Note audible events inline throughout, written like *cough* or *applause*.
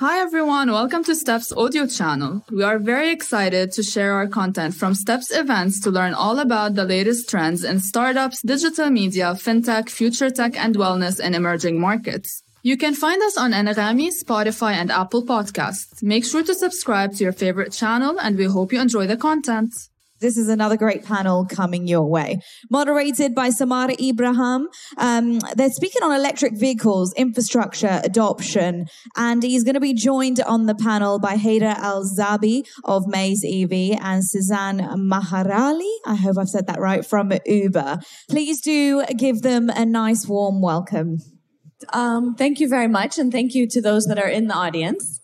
Hi everyone, welcome to Steps audio channel. We are very excited to share our content from Steps events to learn all about the latest trends in startups, digital media, fintech, future tech, and wellness in emerging markets. You can find us on Anghami, Spotify, and Apple Podcasts. Make sure to subscribe to your favorite channel, and we hope you enjoy the content. This is another great panel coming your way. Moderated by Samar Ibrahim. Um, they're speaking on electric vehicles, infrastructure, adoption, and he's going to be joined on the panel by Haider Al Zaabi of Mays EV and Cezanne Maherali. I hope I've said that right from Uber. Please do give them a nice warm welcome. Um, thank you very much, and thank you to those that are in the audience.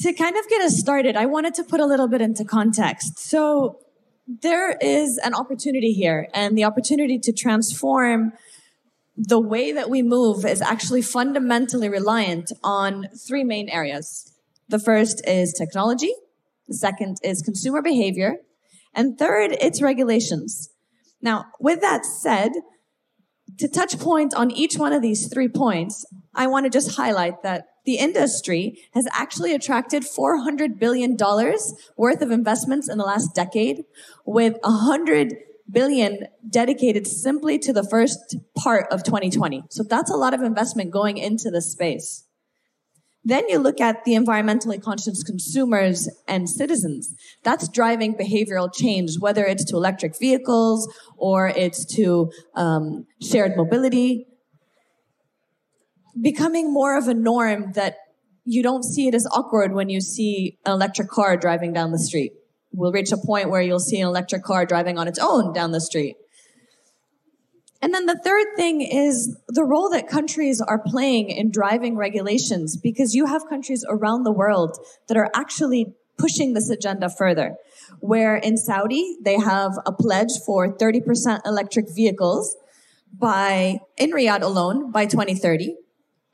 To kind of get us started, I wanted to put a little bit into context. So, there is an opportunity here, and the opportunity to transform the way that we move is actually fundamentally reliant on three main areas. The first is technology, the second is consumer behavior, and third, it's regulations. Now, with that said, to touch point on each one of these three points, I want to just highlight that the industry has actually attracted $400 billion worth of investments in the last decade, with 100 billion dedicated simply to the first part of 2020. So that's a lot of investment going into this space. Then you look at the environmentally conscious consumers and citizens. That's driving behavioral change, whether it's to electric vehicles or it's to um, shared mobility becoming more of a norm that you don't see it as awkward when you see an electric car driving down the street. We'll reach a point where you'll see an electric car driving on its own down the street. And then the third thing is the role that countries are playing in driving regulations, because you have countries around the world that are actually pushing this agenda further. Where in Saudi, they have a pledge for 30% electric vehicles by, in Riyadh alone, by 2030.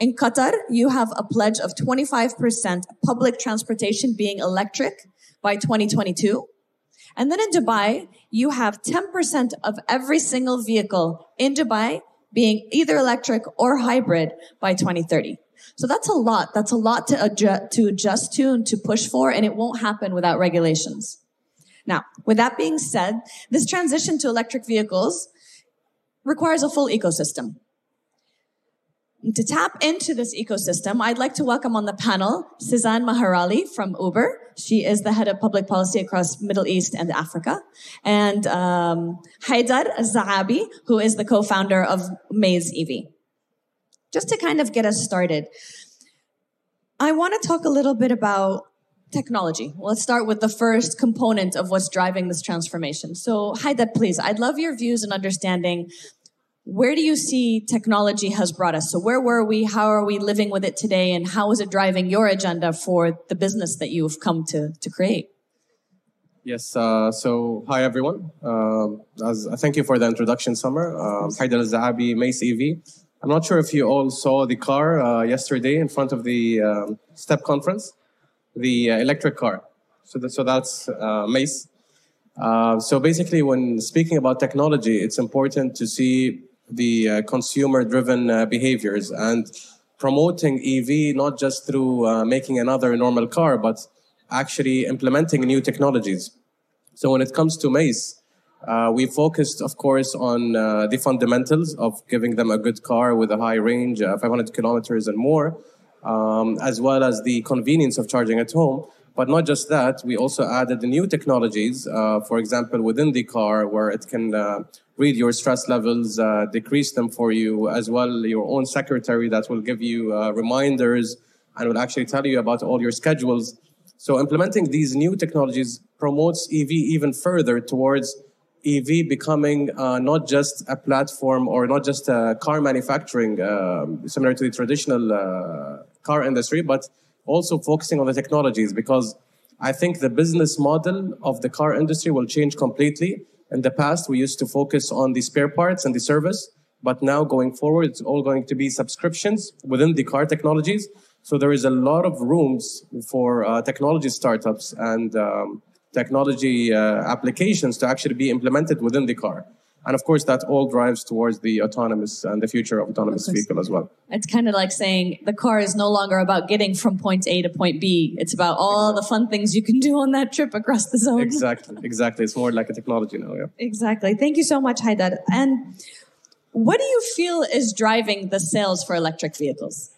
In Qatar, you have a pledge of 25% public transportation being electric by 2022. And then in Dubai, you have 10% of every single vehicle in Dubai being either electric or hybrid by 2030. So that's a lot. That's a lot to adjust, to adjust to and to push for, and it won't happen without regulations. Now, with that being said, this transition to electric vehicles requires a full ecosystem. To tap into this ecosystem, I'd like to welcome on the panel Cezanne Maherali from Uber. She is the head of public policy across Middle East and Africa. And um, Haider Zaabi, who is the co-founder of Mays EV. Just to kind of get us started, I want to talk a little bit about technology. Let's start with the first component of what's driving this transformation. So, Haider, please, I'd love your views and understanding where do you see technology has brought us? So where were we? How are we living with it today? And how is it driving your agenda for the business that you've come to, to create? Yes. Uh, so hi everyone. Um, as, uh, thank you for the introduction, Samar. Um, Haider Zaabi, Mays EV. I'm not sure if you all saw the car uh, yesterday in front of the um, STEP conference, the uh, electric car. So, that, so that's uh, Mays. Uh, so basically, when speaking about technology, it's important to see the uh, consumer-driven uh, behaviors and promoting EV not just through uh, making another normal car, but actually implementing new technologies. So when it comes to Mays, uh, we focused, of course, on uh, the fundamentals of giving them a good car with a high range, 500 kilometers and more, um, as well as the convenience of charging at home. But not just that, we also added new technologies, uh, for example, within the car, where it can uh, read your stress levels, uh, decrease them for you, as well your own secretary that will give you uh, reminders and will actually tell you about all your schedules. So implementing these new technologies promotes EV even further towards EV becoming uh, not just a platform or not just a car manufacturing, um, similar to the traditional uh, car industry, but also focusing on the technologies because I think the business model of the car industry will change completely. In the past, we used to focus on the spare parts and the service, but now going forward, it's all going to be subscriptions within the car technologies. So there is a lot of rooms for uh, technology startups and um, technology uh, applications to actually be implemented within the car. And of course, that all drives towards the autonomous and the future of autonomous vehicle as well. It's kind of like saying the car is no longer about getting from point A to point B. It's about all the fun things you can do on that trip across the zone. Exactly, *laughs* exactly. It's more like a technology now. Yeah. Exactly. Thank you so much, Haider. And what do you feel is driving the sales for electric vehicles?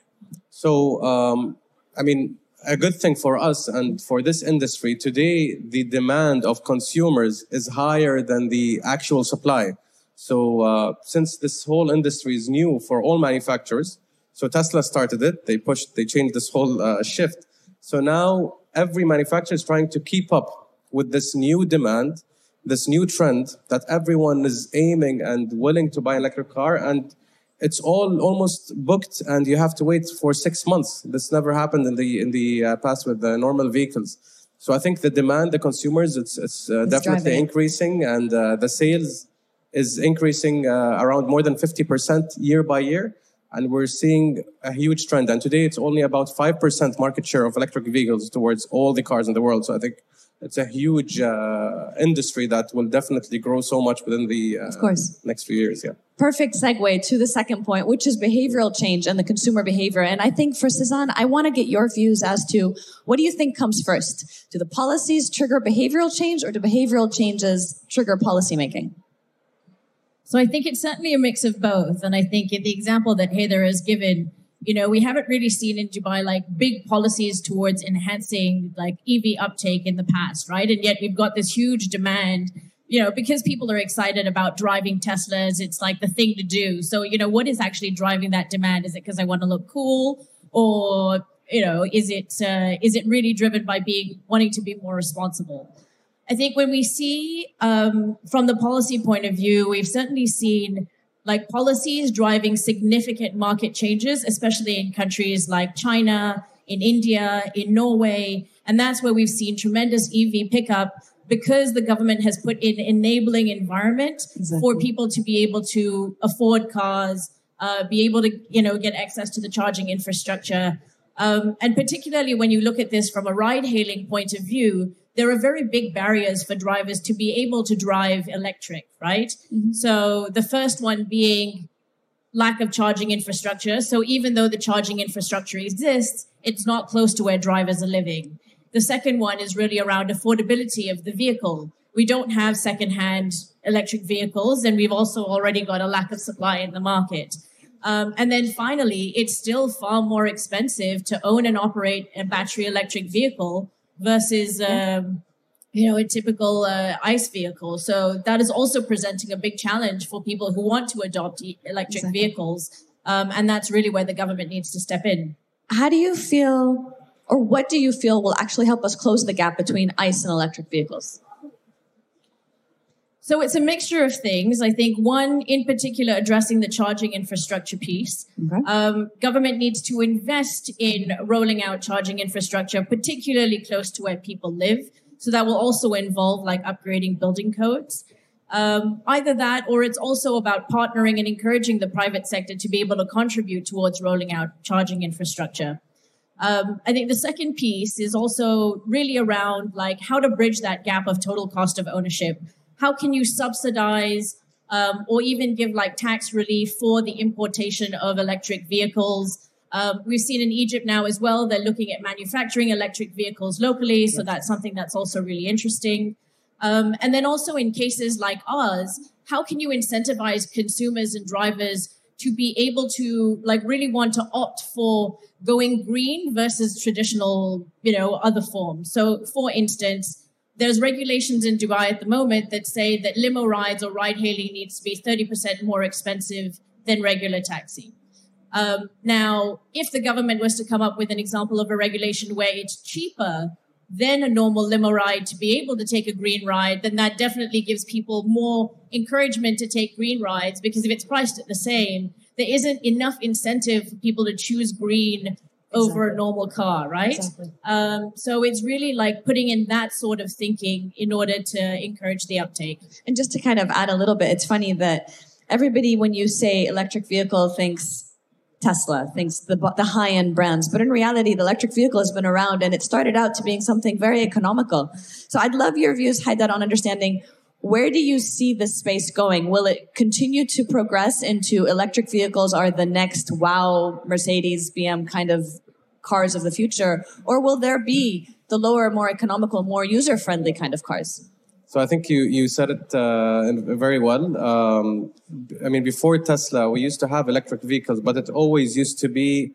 So, um, I mean, a good thing for us and for this industry today, the demand of consumers is higher than the actual supply. So, uh, since this whole industry is new for all manufacturers, so Tesla started it, they pushed, they changed this whole uh, shift. So now every manufacturer is trying to keep up with this new demand, this new trend that everyone is aiming and willing to buy an electric car. And it's all almost booked and you have to wait for six months. This never happened in the in the uh, past with the normal vehicles. So I think the demand, the consumers, it's it's, uh, definitely driving. increasing, and uh, the sales is increasing uh, around more than 50% year by year. And we're seeing a huge trend. And today it's only about 5% market share of electric vehicles towards all the cars in the world. So I think it's a huge uh, industry that will definitely grow so much within the uh, next few years. Yeah. Perfect segue to the second point, which is behavioral change and the consumer behavior. And I think for Cezanne, I want to get your views as to what do you think comes first? Do the policies trigger behavioral change or do behavioral changes trigger policymaking? So I think it's certainly a mix of both. And I think in the example that Haider has given, you know, we haven't really seen in Dubai like big policies towards enhancing like EV uptake in the past, right? And yet we've got this huge demand, you know, because people are excited about driving Teslas, it's like the thing to do. So, you know, what is actually driving that demand? Is it because I want to look cool or, you know, is it, uh, is it really driven by being, wanting to be more responsible? I think when we see um, from the policy point of view, we've certainly seen like policies driving significant market changes, especially in countries like China, in India, in Norway. And that's where we've seen tremendous EV pickup because the government has put in enabling environment for people to be able to afford cars, uh, be able to, you know, get access to the charging infrastructure. Um, and particularly when you look at this from a ride hailing point of view, there are very big barriers for drivers to be able to drive electric, right? So the first one being lack of charging infrastructure. So even though the charging infrastructure exists, it's not close to where drivers are living. The second one is really around affordability of the vehicle. We don't have secondhand electric vehicles, and we've also already got a lack of supply in the market. Um, and then finally, it's still far more expensive to own and operate a battery electric vehicle versus, um, you know, a typical uh, ICE vehicle. So that is also presenting a big challenge for people who want to adopt electric Exactly. vehicles. Um, and that's really where the government needs to step in. How do you feel, or what do you feel will actually help us close the gap between ICE and electric vehicles? So it's a mixture of things. I think one in particular addressing the charging infrastructure piece. Okay. Um, government needs to invest in rolling out charging infrastructure, particularly close to where people live. So that will also involve like upgrading building codes. Um, either that, or it's also about partnering and encouraging the private sector to be able to contribute towards rolling out charging infrastructure. Um, I think the second piece is also really around like how to bridge that gap of total cost of ownership. How can you subsidize um, or even give like tax relief for the importation of electric vehicles? Um, we've seen in Egypt now as well, they're looking at manufacturing electric vehicles locally. So that's something that's also really interesting. Um, and then also in cases like ours, how can you incentivize consumers and drivers to be able to like really want to opt for going green versus traditional, you know, other forms? So for instance, there's regulations in Dubai at the moment that say that limo rides or ride hailing needs to be 30% more expensive than regular taxi. Um, now, if the government was to come up with an example of a regulation where it's cheaper than a normal limo ride to be able to take a green ride, then that definitely gives people more encouragement to take green rides because if it's priced at the same, there isn't enough incentive for people to choose green over a normal car, right? Exactly. Um, so it's really like putting in that sort of thinking in order to encourage the uptake. And just to kind of add a little bit, it's funny that everybody, when you say electric vehicle, thinks Tesla, thinks the, the high end brands. But in reality, the electric vehicle has been around and it started out to being something very economical. So I'd love your views, Haider, on understanding Where do you see this space going? Will it continue to progress into electric vehicles are the next wow, Mercedes, BM kind of cars of the future? Or will there be the lower, more economical, more user friendly kind of cars? So I think you, you said it uh, very well. Um, I mean, before Tesla, we used to have electric vehicles, but it always used to be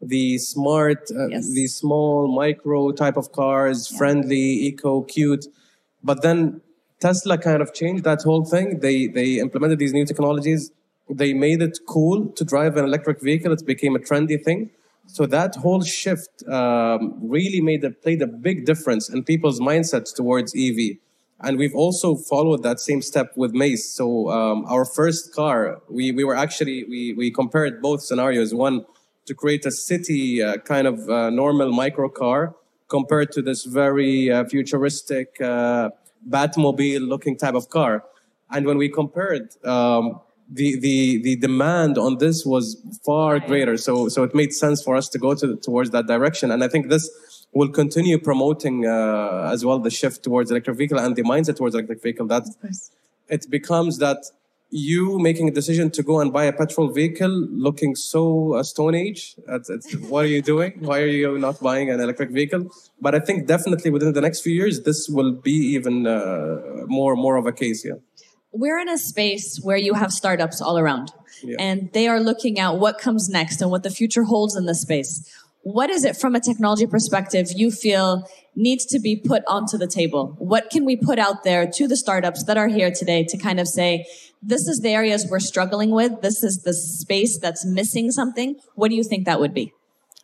the smart, uh, Yes. the small micro type of cars, friendly, eco, cute. But then Tesla kind of changed that whole thing. They they implemented these new technologies. They made it cool to drive an electric vehicle. It became a trendy thing. So that whole shift um, really made a, played a big difference in people's mindsets towards EV. And we've also followed that same step with Mays. So um, our first car, we, we were actually, we, we compared both scenarios. One, to create a city uh, kind of uh, normal micro car compared to this very uh, futuristic uh, Batmobile looking type of car. And when we compared, um, the, the, the demand on this was far greater. So, so it made sense for us to go to, towards that direction. And I think this will continue promoting uh, as well the shift towards electric vehicle and the mindset towards electric vehicle that it becomes that you making a decision to go and buy a petrol vehicle looking so uh, stone age it's, it's, what are you doing? Why are you not buying an electric vehicle? But i think definitely within the next few years this will be even uh, more more of a case yeah. We're in a space where you have startups all around. Yeah. and they are looking at what comes next and what the future holds in this space. What is it from a technology perspective you feel needs to be put onto the table? What can we put out there to the startups that are here today to kind of say, this is the areas we're struggling with. This is the space that's missing something. What do you think that would be?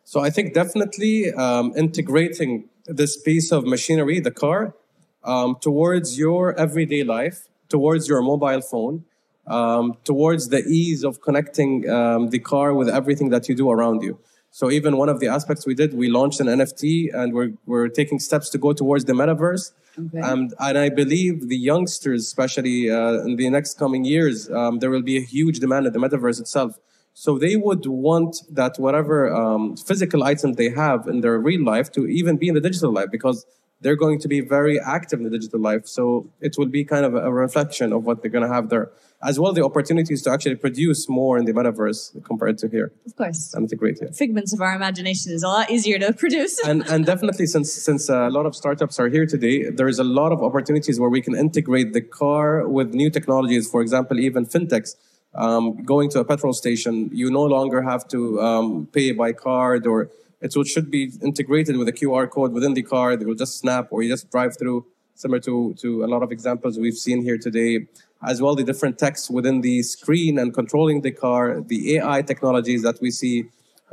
So I think definitely um, integrating this piece of machinery, the car, um, towards your everyday life, towards your mobile phone, um, towards the ease of connecting um, the car with everything that you do around you. So even one of the aspects we did, we launched an NFT, and we're we're taking steps to go towards the metaverse. And and I believe the youngsters, especially uh, in the next coming years, um, there will be a huge demand in the metaverse itself. So they would want that whatever um, physical item they have in their real life to even be in the digital life because they're going to be very active in the digital life. So it will be kind of a, reflection of what they're going to have there, as well the opportunities to actually produce more in the metaverse compared to here Of course. and integrate it. Figments of our imagination is a lot easier to *laughs* produce. and and definitely since since a lot of startups are here today, there is a lot of opportunities where we can integrate the car with new technologies. For example, even fintechs. Um, going to a petrol station, you no longer have to um, pay by card, or it will- should be integrated with a QR code within the car. They will just snap, or you just drive through. Similar to to a lot of examples we've seen here today, as well the different texts within the screen and controlling the car, the AI technologies that we see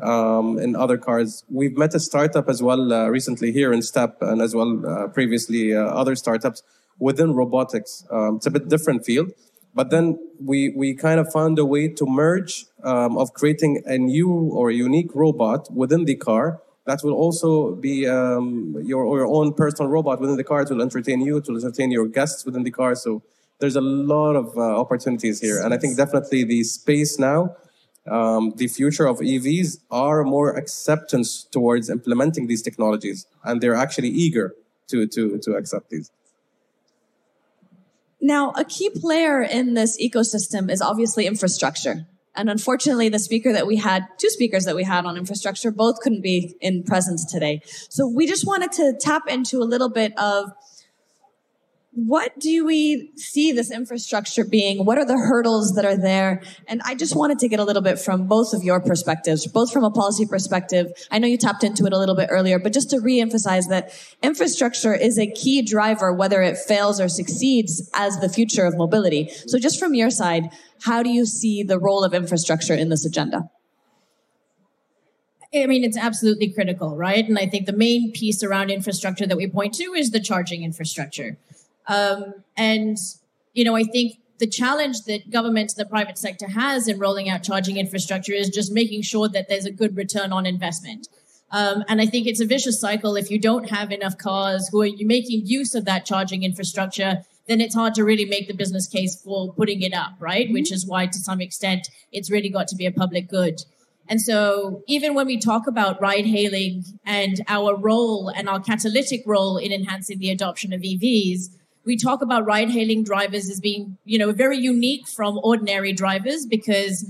um, in other cars. We've met a startup as well uh, recently here in Step, and as well uh, previously uh, other startups within robotics. Um, it's a bit different field, but then we we kind of found a way to merge um, of creating a new or unique robot within the car. That will also be um, your your own personal robot within the car. Will entertain you. Will entertain your guests within the car. So there's a lot of uh, opportunities here, and I think definitely the space now um, the future of EVs are more acceptance towards implementing these technologies, and they're actually eager to to to accept these. Now, a key player in this ecosystem is obviously infrastructure. And unfortunately, the speaker that we had, two speakers that we had on infrastructure, both couldn't be in presence today. So we just wanted to tap into a little bit of what do we see this infrastructure being? What are the hurdles that are there? And I just wanted to get a little bit from both of your perspectives, both from a policy perspective. I know you tapped into it a little bit earlier, but just to reemphasize that infrastructure is a key driver, whether it fails or succeeds as the future of mobility. So just from your side, how do you see the role of infrastructure in this agenda? I mean, it's absolutely critical, right? And I think the main piece around infrastructure that we point to is the charging infrastructure. Um, and, you know, I think the challenge that government and the private sector has in rolling out charging infrastructure is just making sure that there's a good return on investment. Um, and I think it's a vicious cycle. If you don't have enough cars who are making use of that charging infrastructure, then it's hard to really make the business case for putting it up, right? Which is why, to some extent, it's really got to be a public good. And so, even when we talk about ride hailing and our role and our catalytic role in enhancing the adoption of EVs, we talk about ride hailing drivers as being, you know, very unique from ordinary drivers because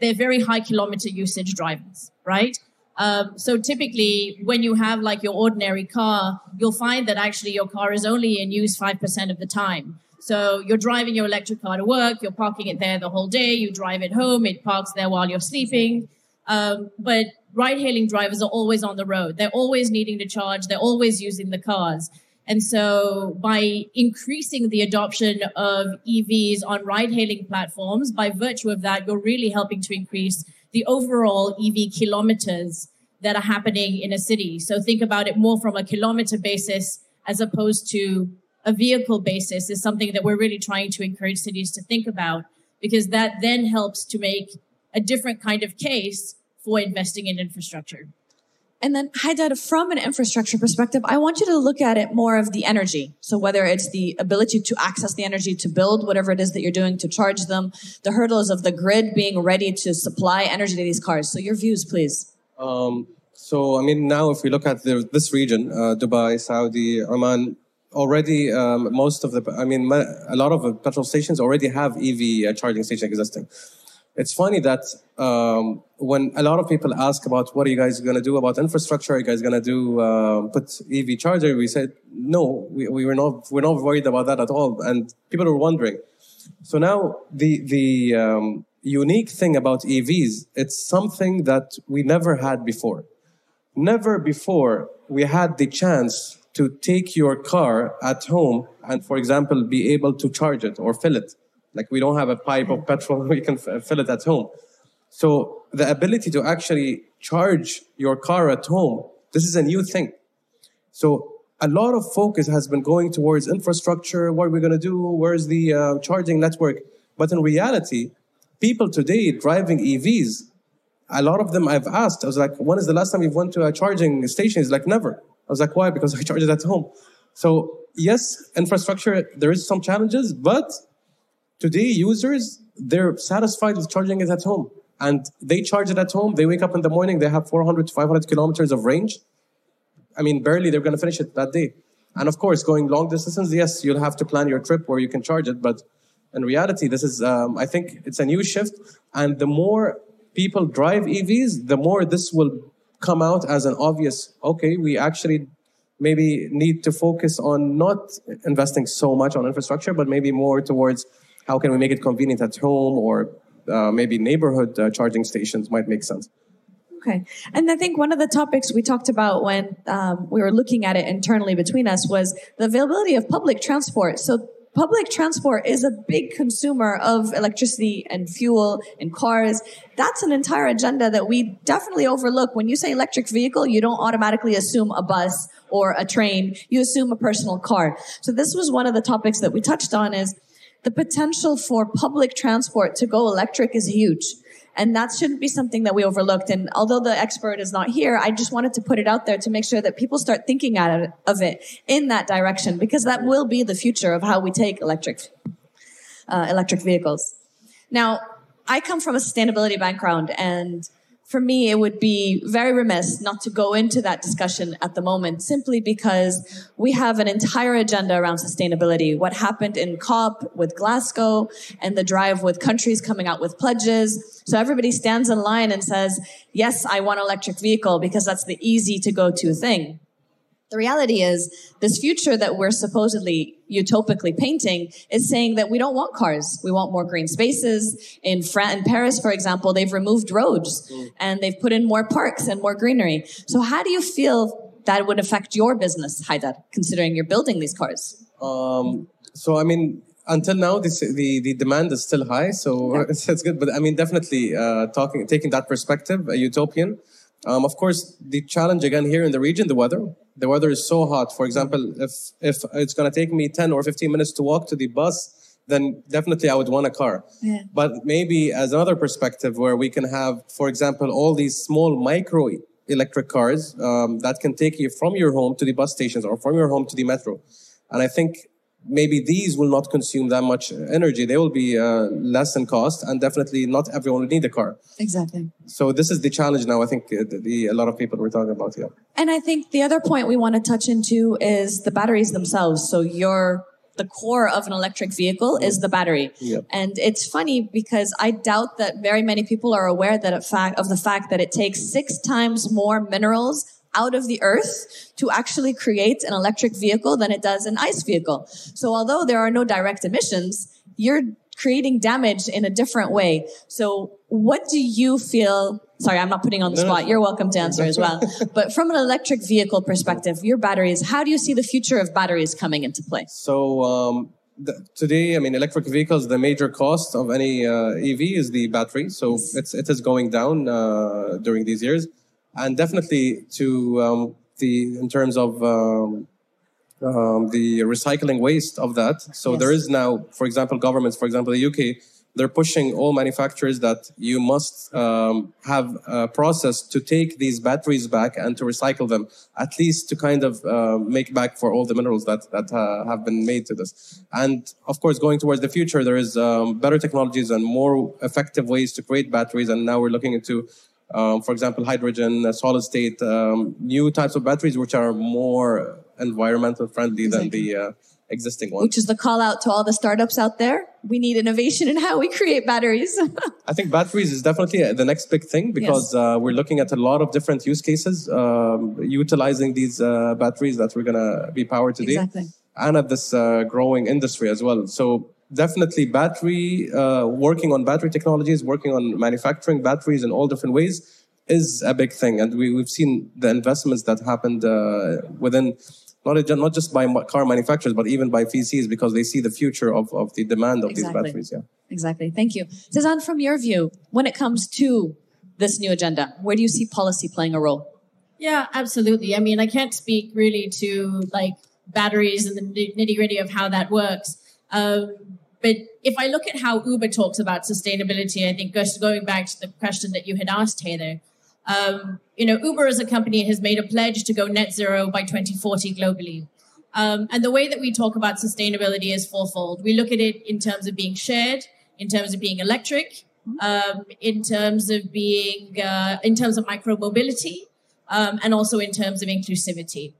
they're very high kilometer usage drivers, right? Um, so typically, when you have like your ordinary car, you'll find that actually your car is only in use 5% of the time. So you're driving your electric car to work, you're parking it there the whole day, you drive it home, it parks there while you're sleeping. Um, but ride hailing drivers are always on the road. They're always needing to charge, they're always using the cars. And so by increasing the adoption of EVs on ride hailing platforms, by virtue of that, you're really helping to increase the overall EV kilometers that are happening in a city. So think about it more from a kilometer basis as opposed to a vehicle basis is something that we're really trying to encourage cities to think about because that then helps to make a different kind of case for investing in infrastructure. And then, Haider, from an infrastructure perspective, I want you to look at it more of the energy. So whether it's the ability to access the energy to build whatever it is that you're doing to charge them, the hurdles of the grid being ready to supply energy to these cars. So your views, please. Um, so, I mean, now if we look at the, this region, uh, Dubai, Saudi, Oman, already um, most of the, I mean, a lot of the petrol stations already have EV uh, charging stations existing. It's funny that um, when a lot of people ask about what are you guys going to do about infrastructure, are you guys going to do uh, put EV charger? We said no, we, we were not we're not worried about that at all, and people were wondering. So now the the um, unique thing about EVs, it's something that we never had before. Never before we had the chance to take your car at home and, for example, be able to charge it or fill it. Like we don't have a pipe of petrol, *laughs* we can fill it at home. So the ability to actually charge your car at home, this is a new thing. So a lot of focus has been going towards infrastructure. What are we going to do? Where's the uh, charging network? But in reality, people today driving EVs, a lot of them I've asked, I was like, when is the last time you went to a charging station? He's like, never. I was like, why? Because *laughs* I charge it at home. So yes, infrastructure, there is some challenges, but Today, users, they're satisfied with charging it at home. And they charge it at home. They wake up in the morning, they have 400 to 500 kilometers of range. I mean, barely they're going to finish it that day. And of course, going long distances, yes, you'll have to plan your trip where you can charge it. But in reality, this is, um, I think it's a new shift. And the more people drive EVs, the more this will come out as an obvious, okay, we actually maybe need to focus on not investing so much on infrastructure, but maybe more towards how can we make it convenient at home or uh, maybe neighborhood uh, charging stations might make sense. Okay. And I think one of the topics we talked about when um, we were looking at it internally between us was the availability of public transport. So public transport is a big consumer of electricity and fuel and cars. That's an entire agenda that we definitely overlook. When you say electric vehicle, you don't automatically assume a bus or a train. You assume a personal car. So this was one of the topics that we touched on is the potential for public transport to go electric is huge. And that shouldn't be something that we overlooked. And although the expert is not here, I just wanted to put it out there to make sure that people start thinking of it in that direction, because that will be the future of how we take electric, uh, electric vehicles. Now, I come from a sustainability background and for me, it would be very remiss not to go into that discussion at the moment, simply because we have an entire agenda around sustainability. What happened in COP with Glasgow and the drive with countries coming out with pledges. So everybody stands in line and says, yes, I want an electric vehicle because that's the easy to go to thing. The reality is, this future that we're supposedly utopically painting is saying that we don't want cars. We want more green spaces. In, France, in Paris, for example, they've removed roads mm. and they've put in more parks and more greenery. So how do you feel that would affect your business, Haider, considering you're building these cars? Um, so, I mean, until now, this, the, the demand is still high, so yeah. it's, *laughs* it's good. But I mean, definitely uh, talking, taking that perspective, a utopian. Um, of course, the challenge again here in the region, the weather. The weather is so hot. For example, if if it's going to take me 10 or 15 minutes to walk to the bus, then definitely I would want a car. Yeah. But maybe as another perspective where we can have, for example, all these small micro electric cars um, that can take you from your home to the bus stations or from your home to the metro. And I think maybe these will not consume that much energy. They will be uh, less in cost, and definitely not everyone will need a car. Exactly. So this is the challenge now. I think uh, the, the, a lot of people were talking about here. And I think the other point we want to touch into is the batteries themselves. So your the core of an electric vehicle is the battery. Yep. And it's funny because I doubt that very many people are aware that fact of the fact that it takes six times more minerals out of the earth to actually create an electric vehicle than it does an ICE vehicle. So although there are no direct emissions, you're creating damage in a different way. So what do you feel? Sorry, I'm not putting on the No, no, spot. it's You're welcome to answer as well. *laughs* but from an electric vehicle perspective, your batteries, how do you see the future of batteries coming into play? So um, today, I mean, electric vehicles, the major cost of any uh, EV is the battery. So it's, it is going down uh, during these years, and definitely to um, the in terms of um, um, the recycling waste of that. So there is now, for example, governments, for example, the UK, they're pushing all manufacturers that you must um, have a process to take these batteries back and to recycle them, at least to kind of uh, make back for all the minerals that that uh, have been made to this. And of course, going towards the future, there is um, better technologies and more effective ways to create batteries. And now we're looking into um, for example, hydrogen, uh, solid state, um, new types of batteries which are more environmental friendly than the uh, existing ones. Which is the call out to all the startups out there. We need innovation in how we create batteries. *laughs* I think batteries is definitely uh, the next big thing because uh, we're looking at a lot of different use cases um, utilizing these uh, batteries that we're going to be powered today Exactly. and at this uh, growing industry as well. So definitely battery, uh, working on battery technologies, working on manufacturing batteries in all different ways is a big thing. And we, we've seen the investments that happened uh, within not, a- not just by car manufacturers, but even by VCs because they see the future of, of the demand of Exactly. these batteries. Yeah. exactly. Thank you. Cezanne, from your view, when it comes to this new agenda, where do you see policy playing a role? Yeah, absolutely. I mean, I can't speak really to like batteries and the nitty gritty of how that works. Um, but if I look at how Uber talks about sustainability, I think just going back to the question that you had asked, Heather, um, you know, Uber as a company has made a pledge to go net zero by 2040 globally. Um, and the way that we talk about sustainability is fourfold. We look at it in terms of being shared, in terms of being electric, um, in terms of being, uh, in terms of micromobility, um, and also in terms of inclusivity.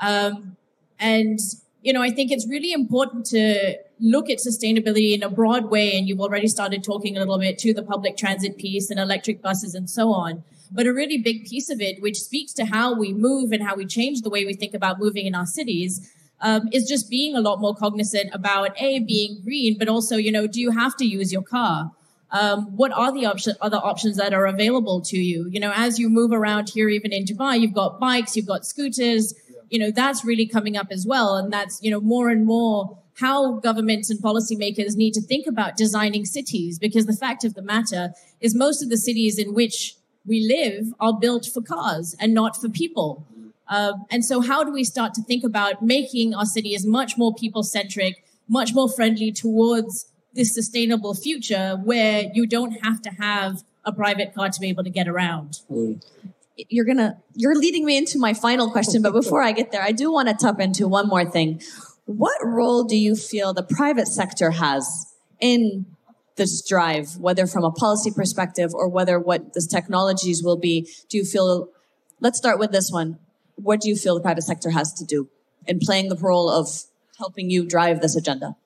Um, and, you know, I think it's really important to look at sustainability in a broad way. And you've already started talking a little bit to the public transit piece and electric buses and so on. But a really big piece of it, which speaks to how we move and how we change the way we think about moving in our cities, um, is just being a lot more cognizant about a being green, but also, you know, do you have to use your car? Um, what are the other options that are available to you? You know, as you move around here, even in Dubai, you've got bikes, you've got scooters. You know, that's really coming up as well, and that's you know more and more how governments and policymakers need to think about designing cities. Because the fact of the matter is, most of the cities in which we live are built for cars and not for people. Um, and so, how do we start to think about making our cities much more people centric, much more friendly towards this sustainable future where you don't have to have a private car to be able to get around? You're gonna, you're leading me into my final question, but *laughs* before I get there, I do want to tap into one more thing. What role do you feel the private sector has in this drive, whether from a policy perspective or whether what this technologies will be? Do you feel, let's start with this one. What do you feel the private sector has to do in playing the role of helping you drive this agenda?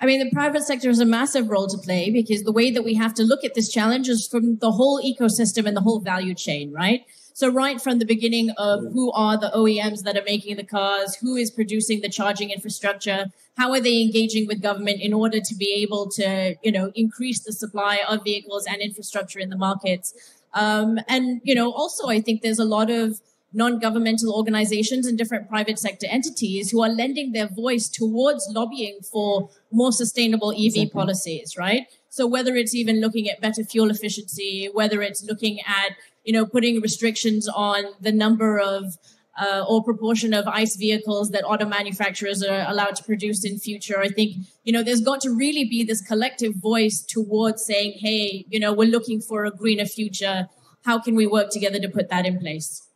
I mean, the private sector has a massive role to play because the way that we have to look at this challenge is from the whole ecosystem and the whole value chain, right? So right from the beginning of who are the OEMs that are making the cars, who is producing the charging infrastructure, how are they engaging with government in order to be able to, you know, increase the supply of vehicles and infrastructure in the markets. Um, and, you know, also I think there's a lot of non-governmental organizations and different private sector entities who are lending their voice towards lobbying for more sustainable EV policies, right? So whether it's even looking at better fuel efficiency, whether it's looking at, you know, putting restrictions on the number of uh, or proportion of ICE vehicles that auto manufacturers are allowed to produce in future. I think, you know, there's got to really be this collective voice towards saying, hey, you know, we're looking for a greener future. How can we work together to put that in place?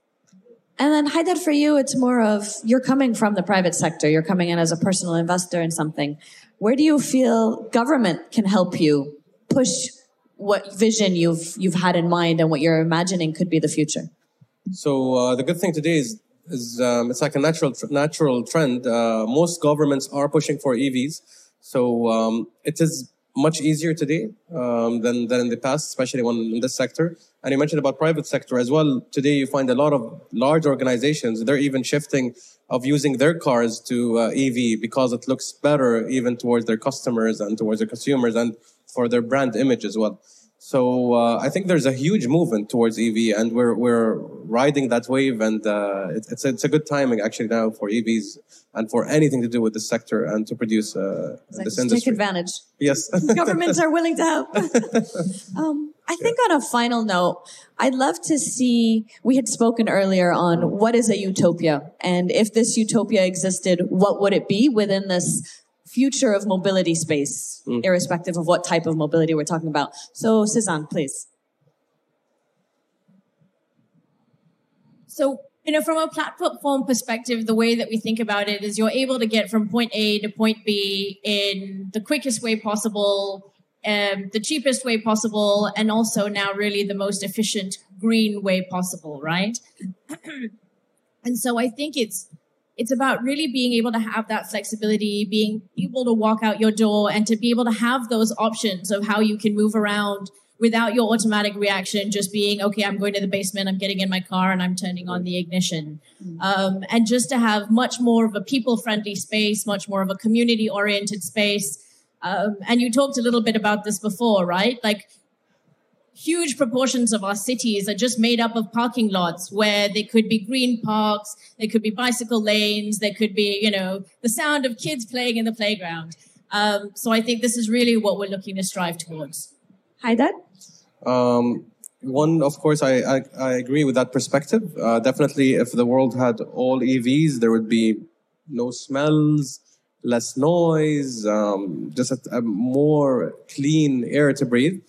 And then Haider, for you, it's more of you're coming from the private sector. You're coming in as a personal investor in something. Where do you feel government can help you push what vision you've you've had in mind and what you're imagining could be the future? So uh, the good thing today is is um, it's like a natural natural trend. Uh, most governments are pushing for EVs, so um, it is much easier today um, than than in the past, especially when in this sector. And you mentioned about private sector as well. Today, you find a lot of large organizations. They're even shifting of using their cars to uh, EV because it looks better even towards their customers and towards their consumers and for their brand image as well. So uh, I think there's a huge movement towards EV, and we're we're riding that wave, and uh, it, it's it's a good timing actually now for EVs and for anything to do with the sector and to produce uh, this industry. take advantage. Yes. *laughs* Governments are willing to help. *laughs* um, I think on a final note, I'd love to see, we had spoken earlier on what is a utopia? And if this utopia existed, what would it be within this future of mobility space, irrespective of what type of mobility we're talking about? So, Cezanne, please. So, you know, from a platform perspective, the way that we think about it is you're able to get from point A to point B in the quickest way possible, um, the cheapest way possible, and also now really the most efficient green way possible, right? *clears throat* and so I think it's it's about really being able to have that flexibility, being able to walk out your door and to be able to have those options of how you can move around without your automatic reaction just being, okay, I'm going to the basement, I'm getting in my car and I'm turning on the ignition. Um, and just to have much more of a people friendly space, much more of a community oriented space. Um, and you talked a little bit about this before, right? Like huge proportions of our cities are just made up of parking lots where they could be green parks, there could be bicycle lanes, there could be, you know, the sound of kids playing in the playground. Um, so I think this is really what we're looking to strive towards. Haider? Um, one, of course, I, I, I agree with that perspective. Uh, definitely, if the world had all EVs, there would be no smells, less noise, um, just a, a more clean air to breathe.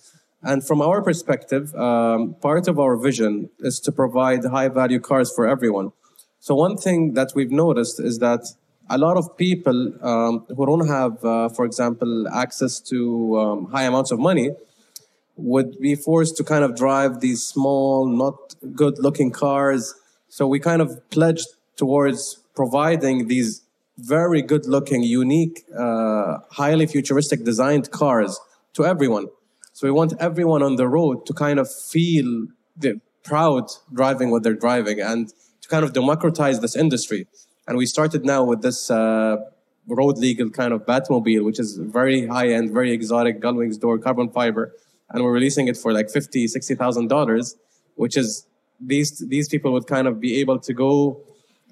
And from our perspective, um, part of our vision is to provide high value cars for everyone. So, one thing that we've noticed is that a lot of people um, who don't have, uh, for example, access to um, high amounts of money, would be forced to kind of drive these small, not good looking cars. So we kind of pledged towards providing these very good looking, unique, uh, highly futuristic designed cars to everyone. So we want everyone on the road to kind of feel the proud driving what they're driving and to kind of democratize this industry. And we started now with this uh, road legal kind of Batmobile, which is very high end, very exotic, Gullwings door, carbon fiber and we're releasing it for like fifty, sixty thousand dollars, which is these these people would kind of be able to go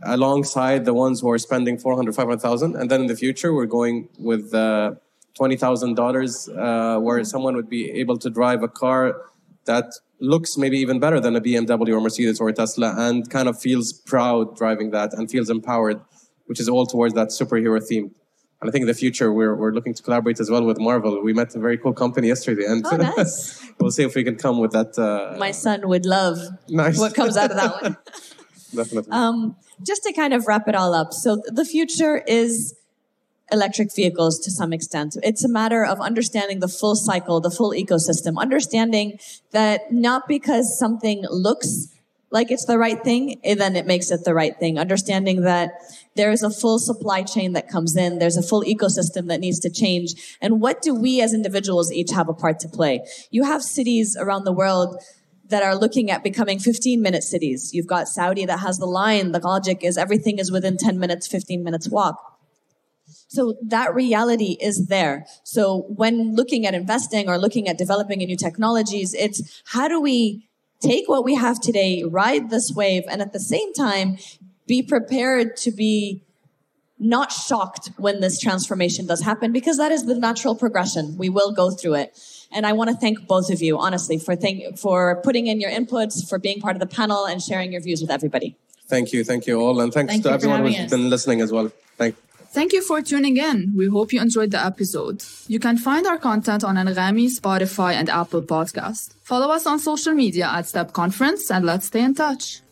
alongside the ones who are spending 400, 500,000. And then in the future, we're going with uh, $20,000, uh, where someone would be able to drive a car that looks maybe even better than a BMW or Mercedes or a Tesla and kind of feels proud driving that and feels empowered, which is all towards that superhero theme. And I think in the future, we're, we're looking to collaborate as well with Marvel. We met a very cool company yesterday, and Oh, nice. *laughs* we'll see if we can come with that. Uh, My son would love nice. what comes out of that *laughs* one. Definitely. Um, just to kind of wrap it all up. So the future is electric vehicles to some extent. It's a matter of understanding the full cycle, the full ecosystem, understanding that not because something looks like it's the right thing, eh, then it makes it the right thing. Understanding that there is a full supply chain that comes in, there's a full ecosystem that needs to change. And what do we as individuals each have a part to play? You have cities around the world that are looking at becoming 15 minute cities. You've got Saudi that has the line. The logic is everything is within 10 minutes, 15 minutes walk. So that reality is there. So when looking at investing or looking at developing new technologies, it's how do we take what we have today, ride this wave, and at the same time, be prepared to be not shocked when this transformation does happen because that is the natural progression. We will go through it. And I want to thank both of you, honestly, for think, for putting in your inputs, for being part of the panel, and sharing your views with everybody. Thank you, thank you all, and thanks Thank to everyone having who's us. been listening as well. Thank. Thank you for tuning in. We hope you enjoyed the episode. You can find our content on Anghami, Spotify, and Apple Podcast. Follow us on social media at Step Conference and let's stay in touch.